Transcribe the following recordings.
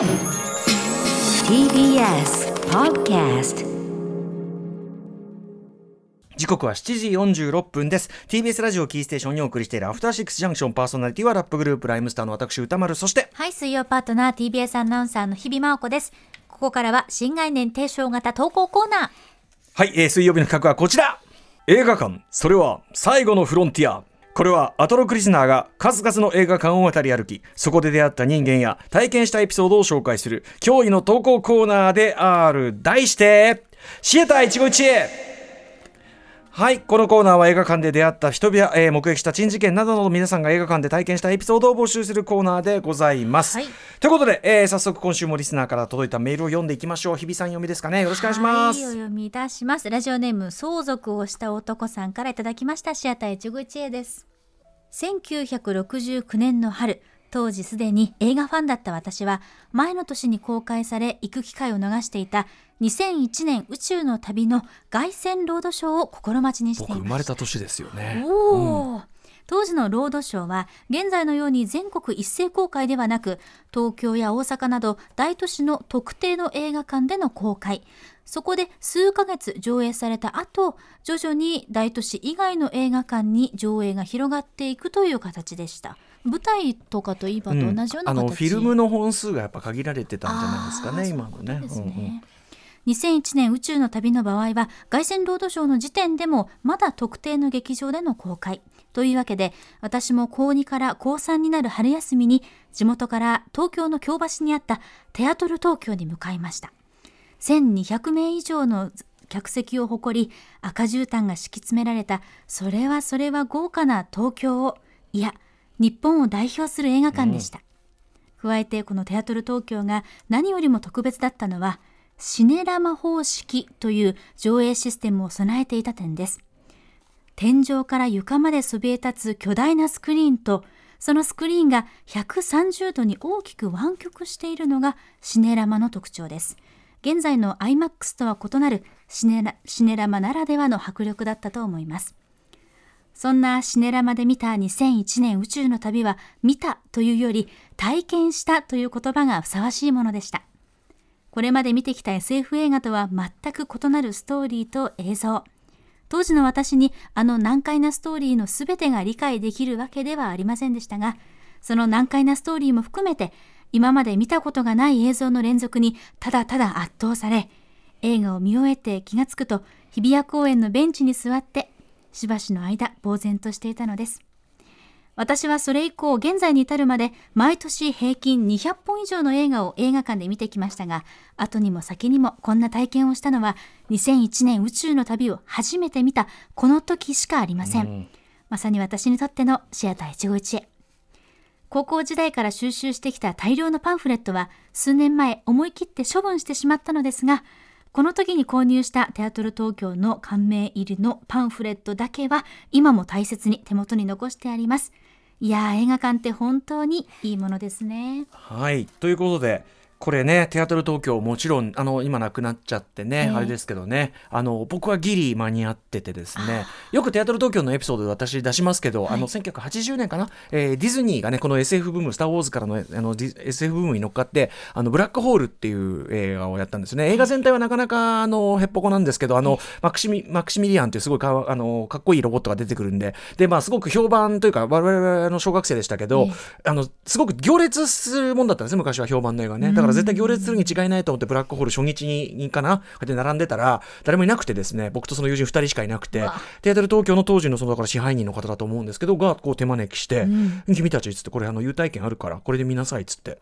TBS Podcast 時刻は7時46分です TBS ラジオキーステーションにお送りしているアフターシックスジャンクションパーソナリティはラップグループライムスターの私歌丸そしてはい、水曜パートナー TBS アナウンサーの日々真央子です。ここからは新概念提唱型投稿コーナー。はい、えー水曜日の企画はこちら映画館それは最後のフロンティアこれはアトロクリスナーが数々の映画館を渡り歩きそこで出会った人間や体験したエピソードを紹介する驚異の投稿コーナーである。題してシエター一期一会はいこのコーナーは映画館で出会った人や、えー目撃した珍事件などの皆さんが映画館で体験したエピソードを募集するコーナーでございます、はい。ということで、えー早速今週もリスナーから届いたメールを読んでいきましょう。日比さん読みですかね。よろしくお願いします、はい、お読みいたします。ラジオネーム相続をした男さんからいただきました。シアター一期一会です。1969年の春、当時すでに映画ファンだった私は、前の年に公開され行く機会を逃していた2001年宇宙の旅の凱旋ロードショーを心待ちにしていました。僕生まれた年ですよね。おお、当時のロードショーは現在のように全国一斉公開ではなく東京や大阪など大都市の特定の映画館での公開。そこで数ヶ月上映された後徐々に大都市以外の映画館に上映が広がっていくという形でした舞台とかと今と同じような形、あのフィルムの本数がやっぱ限られてたんじゃないですかね今のね。そううんうん。ね2001年宇宙の旅の場合は凱旋ロードショーの時点でもまだ特定の劇場での公開。というわけで私も高2から高3になる春休みに地元から東京の京橋にあったテアトル東京に向かいました。1200名以上の客席を誇り赤絨毯が敷き詰められたそれはそれは豪華な東京をいや日本を代表する映画館でした、加えてこのテアトル東京が何よりも特別だったのはシネラマ方式という上映システムを備えていた点です。天井から床までそびえ立つ巨大なスクリーンとそのスクリーンが130度に大きく湾曲しているのがシネラマの特徴です。現在の IMAX とは異なるシネラシネラマならではの迫力だったと思います。そんなシネラマで見た2001年宇宙の旅は見たというより体験したという言葉がふさわしいものでした。これまで見てきた SF 映画とは全く異なるストーリーと映像。当時の私にあの難解なストーリーの全てが理解できるわけではありませんでしたが、その難解なストーリーも含めて今まで見たことがない映像の連続にただただ圧倒され、映画を見終えて気がつくと日比谷公園のベンチに座ってしばしの間呆然としていたのです。私はそれ以降現在に至るまで毎年平均200本以上の映画を映画館で見てきましたが後にも先にもこんな体験をしたのは2001年宇宙の旅を初めて見たこの時しかありません、まさに私にとってのシアター一期一会高校時代から収集してきた大量のパンフレットは数年前思い切って処分してしまったのですがこの時に購入したテアトル東京の感銘入りのパンフレットだけは今も大切に手元に残してあります。いやー映画館って本当にいいものですね。はいということでこれねテアトル東京もちろんあの今なくなっちゃってね、ええ。あれですけどねあの僕はギリ間に合っててですねよくテアトル東京のエピソードで私出しますけど、あの1980年かな、えーディズニーがねこの SF ブーム「スター・ウォーズ」からのあのディ SF ブームに乗っかってあのブラックホールっていう映画をやったんですね。映画全体はなかなかあのへっぽこなんですけどあのマクシミマクシミリアンっていうすごいかわあのかっこいいロボットが出てくるんででまあすごく評判というか我々の小学生でしたけど、えあのすごく行列するもんだったんですね昔は評判の映画ね。だから絶対行列するに違いないと思ってブラックホール初日にかなこうやって並んでたら誰もいなくてですね僕とその友人2人しかいなくてテアトル東京の当時のそのだから支配人の方だと思うんですけどがこう手招きして「君たち」っつってこれあの優待券あるからこれで見なさいっつって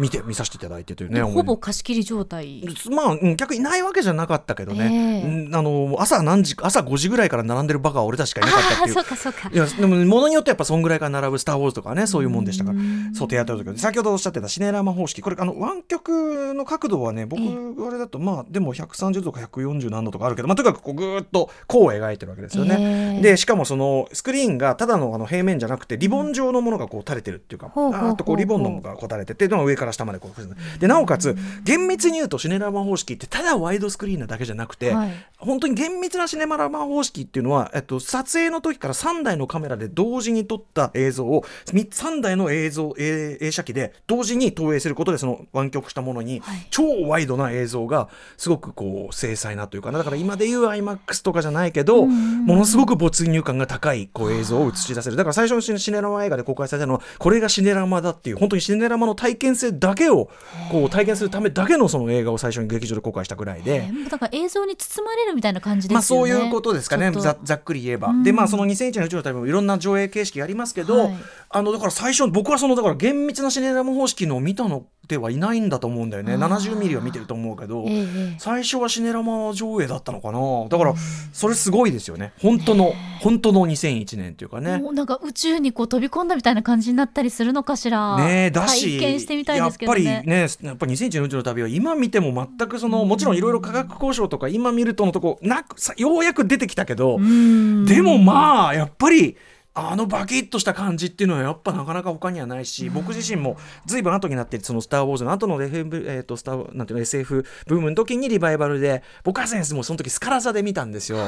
見て見させていただいてというねほぼ貸し切り状態。まあ、うん逆にいないわけじゃなかったけどね、ええ。うんあの朝何時朝5時ぐらいから並んでるバカは俺たちしかいなかったっていう。そうかそうか。い。やでもものによってやっぱそんぐらいから並ぶ「スター・ウォーズ」とかねそういうもんでしたから。そうテアトルとか先ほどおっしゃってたシネラマ方式。これあの湾曲の角度はね僕あれだとまあでも130度か140何度とかあるけど、まあ、とにかくこうぐーっとこう描いてるわけですよね。ええ。でしかもそのスクリーンがただのあの平面じゃなくてリボン状のものがこう垂れてるっていうか、あーっとこうリボンのがこう垂れててでも上からから下までこうでなおかつ厳密に言うとシネラマ方式ってただワイドスクリーンなだけじゃなくて、本当に厳密なシネマラマ方式っていうのは、えっと、撮影の時から3台のカメラで同時に撮った映像を3台の映像映映写機で同時に投影することでその湾曲したものに、はい。超ワイドな映像がすごくこう精細なというかな。だから今で言う IMAX とかじゃないけど、ものすごく没入感が高いこう映像を映し出せる。だから最初のシネラマ映画で公開されたのはこれがシネラマだっていう本当にシネラマの体験性だけをこう体験するためだけのその映画を最初に劇場で公開したぐらいで。えー。だから映像に包まれるみたいな感じですよね。まあそういうことですかね。ざざっくり言えば、うん。でまあその2001年の宇宙の旅もいろんな上映形式ありますけど、はい。あのだから最初僕はそのだから厳密なシネラム方式のを見たのではいないんだと思うんだよね。あー。70ミリは見てると思うけど、ええええ。最初はシネラマ上映だったのかな？だからそれすごいですよね。本当の本当の2001年っていうかね。もうなんか宇宙にこう飛び込んだみたいな感じになったりするのかしら。ねえだし体験してみたいですけどね。やっぱりねやっぱり2001年の宇宙の旅は今見ても全くそのもちろんいろいろ科学交渉とか今見るとのとこなくさようやく出てきたけど、うん。でもまあやっぱりあのバキッとした感じっていうのはやっぱなかなか他にはないし、僕自身も随分後になってその「スター・ウォーズ」の後の FM、えー、とスターなんていうの SF ブームの時にリバイバルで僕は先生もその時スカラ座で見たんですよ。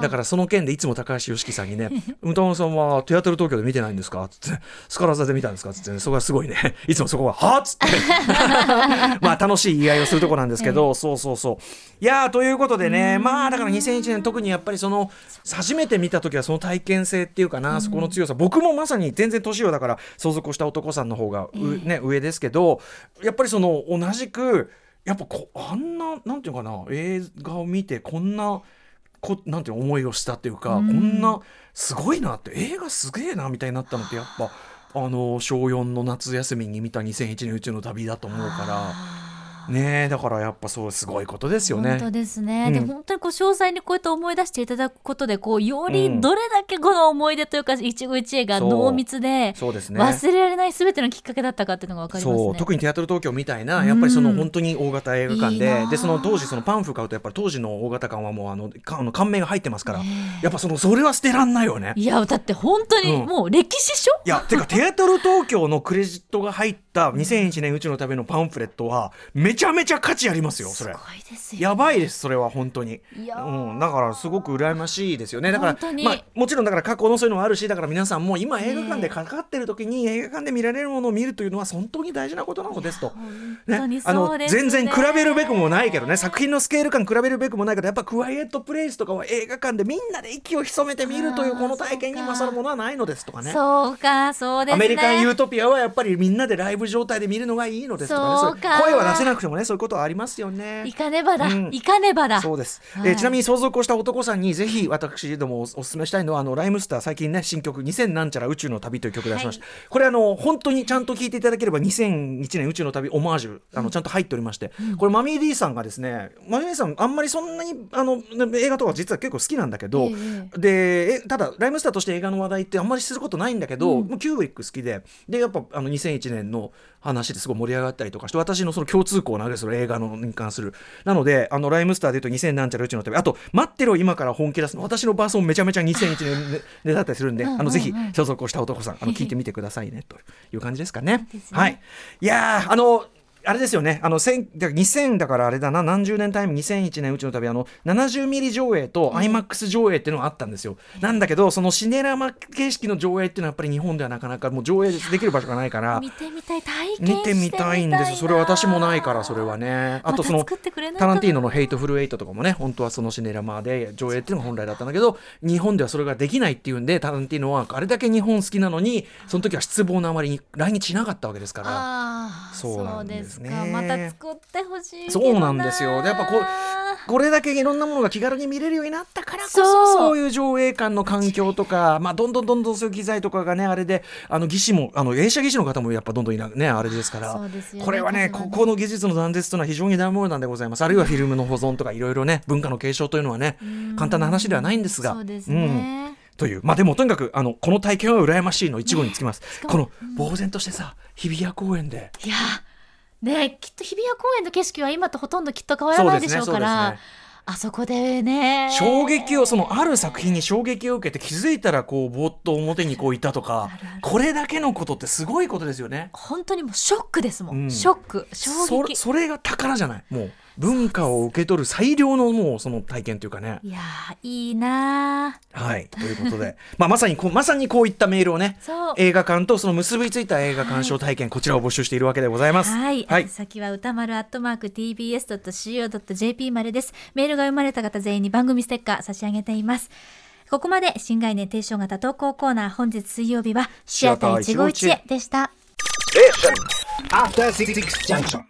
だからその件でいつも高橋良樹さんにね「歌野さんはテアトル東京で見てないんですか?」っつって「スカラ座で見たんですか?」っつって、ね、そこがすごいね。いつもそこは「は？っ?」つって。まあ楽しい言い合いをするとこなんですけど、そうそうそう。いやーということでねまあだから2001年特にやっぱりその初めて見た時はその体験性っていうかな、そこの強さ。僕もまさに全然年をだから相続をした男さんの方がう、ね、上ですけどやっぱりその同じくやっぱこあんななんていうのかな映画を見てこんなこなんていうの思いをしたっていうか、うん。こんなすごいなって映画すげえなみたいになったのってやっぱあの小4の夏休みに見た2001年宇宙の旅だと思うからねえだからやっぱそうすごいことですよね。本。当ですね、うん。で本当にこう詳細にこうやって思い出していただくことでこうようん。りどれだけこの思い出というか一期一会が濃密でそうですね。忘れられない全てのきっかけだったかっていうのが分かりますね。そう。特にテアトル東京みたいなやっぱりそのうん。本当に大型映画館でいいなあ。でその当時そのパンフ買うとやっぱり当時の大型館はもうあのかあの館名が入ってますからやっぱそのそれは捨てらんないよね。いやだって本当にうん。もう歴史書、いやてかテアトル東京のクレジットが入った2001年宇宙の旅のパンフレットはめ ちゃめちゃ価値ありますよそれすご。いですよ。やばいですそれは本当にいやーうん、だからすごく羨ましいですよねだから本当にまあ、もちろんだから過去のそういうのもあるしだから皆さんも今映画館でかかってる時に映画館で見られるものを見るというのは本当に大事なことなのですと。本当にね、あのそうですね全然比べるべくもないけどね作品のスケール感比べるべくもないけどやっぱクワイエットプレイスとかは映画館でみんなで息を潜めて見るというこの体験に勝るものはないのですとかね。そうかそうですね。アメリカンユートピアはやっぱりみんなでライブ状態で見るのがいいのですとかね声は出せなくてもねそういうことはありますよね。いかねばだ、うん。いかねばだ。そうです、はい。えーちなみに相続をした男さんにぜひ私どもおお勧めしたいのはあのライムスター最近ね新曲「2000なんちゃら宇宙の旅」という曲出しました、これあの本当にちゃんと聴いていただければ2001年宇宙の旅オマージュあのちゃんと入っておりまして、これマミー D さんがですねマミー D さんあんまりそんなにあの映画とか実は結構好きなんだけど、えでえただライムスターとして映画の話題ってあんまりすることないんだけど、うん。もうキューブリック好きででやっぱあの2001年の話ですごい盛り上がったりとかして私のその共通項なわけですよ映画のに関する。なのであのライムスターでいうと2000なんちゃら宇宙の旅。あと待ってろ今から本気出すの。私のバースもめちゃめちゃ2001年でだったりするんでうんうんうん。あのぜひ所属をした男さんあの聞いてみてくださいねという感じですかね。ね。はい。いやーあのあれですよね、あの1000だから2000だからあれだな、何十年タイム？2001年宇宙の旅、あの70ミリ上映と IMAX 上映っていうのがあったんですよ。なんだけど、そのシネラマ形式の上映っていうのはやっぱり日本ではなかなかもう上映できる場所がないから、見てみたい見てみたいんです。それ私もないから、それはね。あとその、タランティーノのヘイトフルエイトとかもね、本当はそのシネラマで上映っていうのが本来だったんだけど、日本ではそれができないっていうんで、タランティーノはあれだけ日本好きなのに、その時は失望のあまりに来日しなかったわけですから。ああそうなんですですかまた作ってほしいそうなんですよ。でやっぱこうこれだけいろんなものが気軽に見れるようになったからこそそう。いう上映館の環境とか、まあ、どんどんどんどんそういう機材とかがねあれであの技師もあの映写技師の方もやっぱどんどんいなねあれですから。これはねここの技術の断絶というのは非常に大問題でございます。あるいはフィルムの保存とかいろいろね文化の継承というのはね簡単な話ではないんですが。そうですうん。ね、という。まあでもとにかくあのこの体験は羨ましいの一語につきます、かもこの呆然としてさ日比谷公園で。いやねきっと日比谷公園の景色は今とほとんどきっと変わらないでしょうから。あそこでね衝撃をそのある作品に衝撃を受けて気づいたらこうぼーっと表にこういたとかこれだけのことってすごいことですよね。本当にもうショックですもん、うん。ショック衝そ撃それが宝じゃないもう文化を受け取る最良のもうその体験というかね。いやーいいなーはいということで、まあ、まさにこうまさにこういったメールをね映画館とその結びついた映画鑑賞体験、こちらを募集しているわけでございます。はい、はい宛先は歌丸アットマーク tbs.co.jp までです。メールが読まれた方全員に番組ステッカー差し上げています。ここまで新概念提唱型投稿コーナー本日水曜日はシアター151へでした。After Six Junction.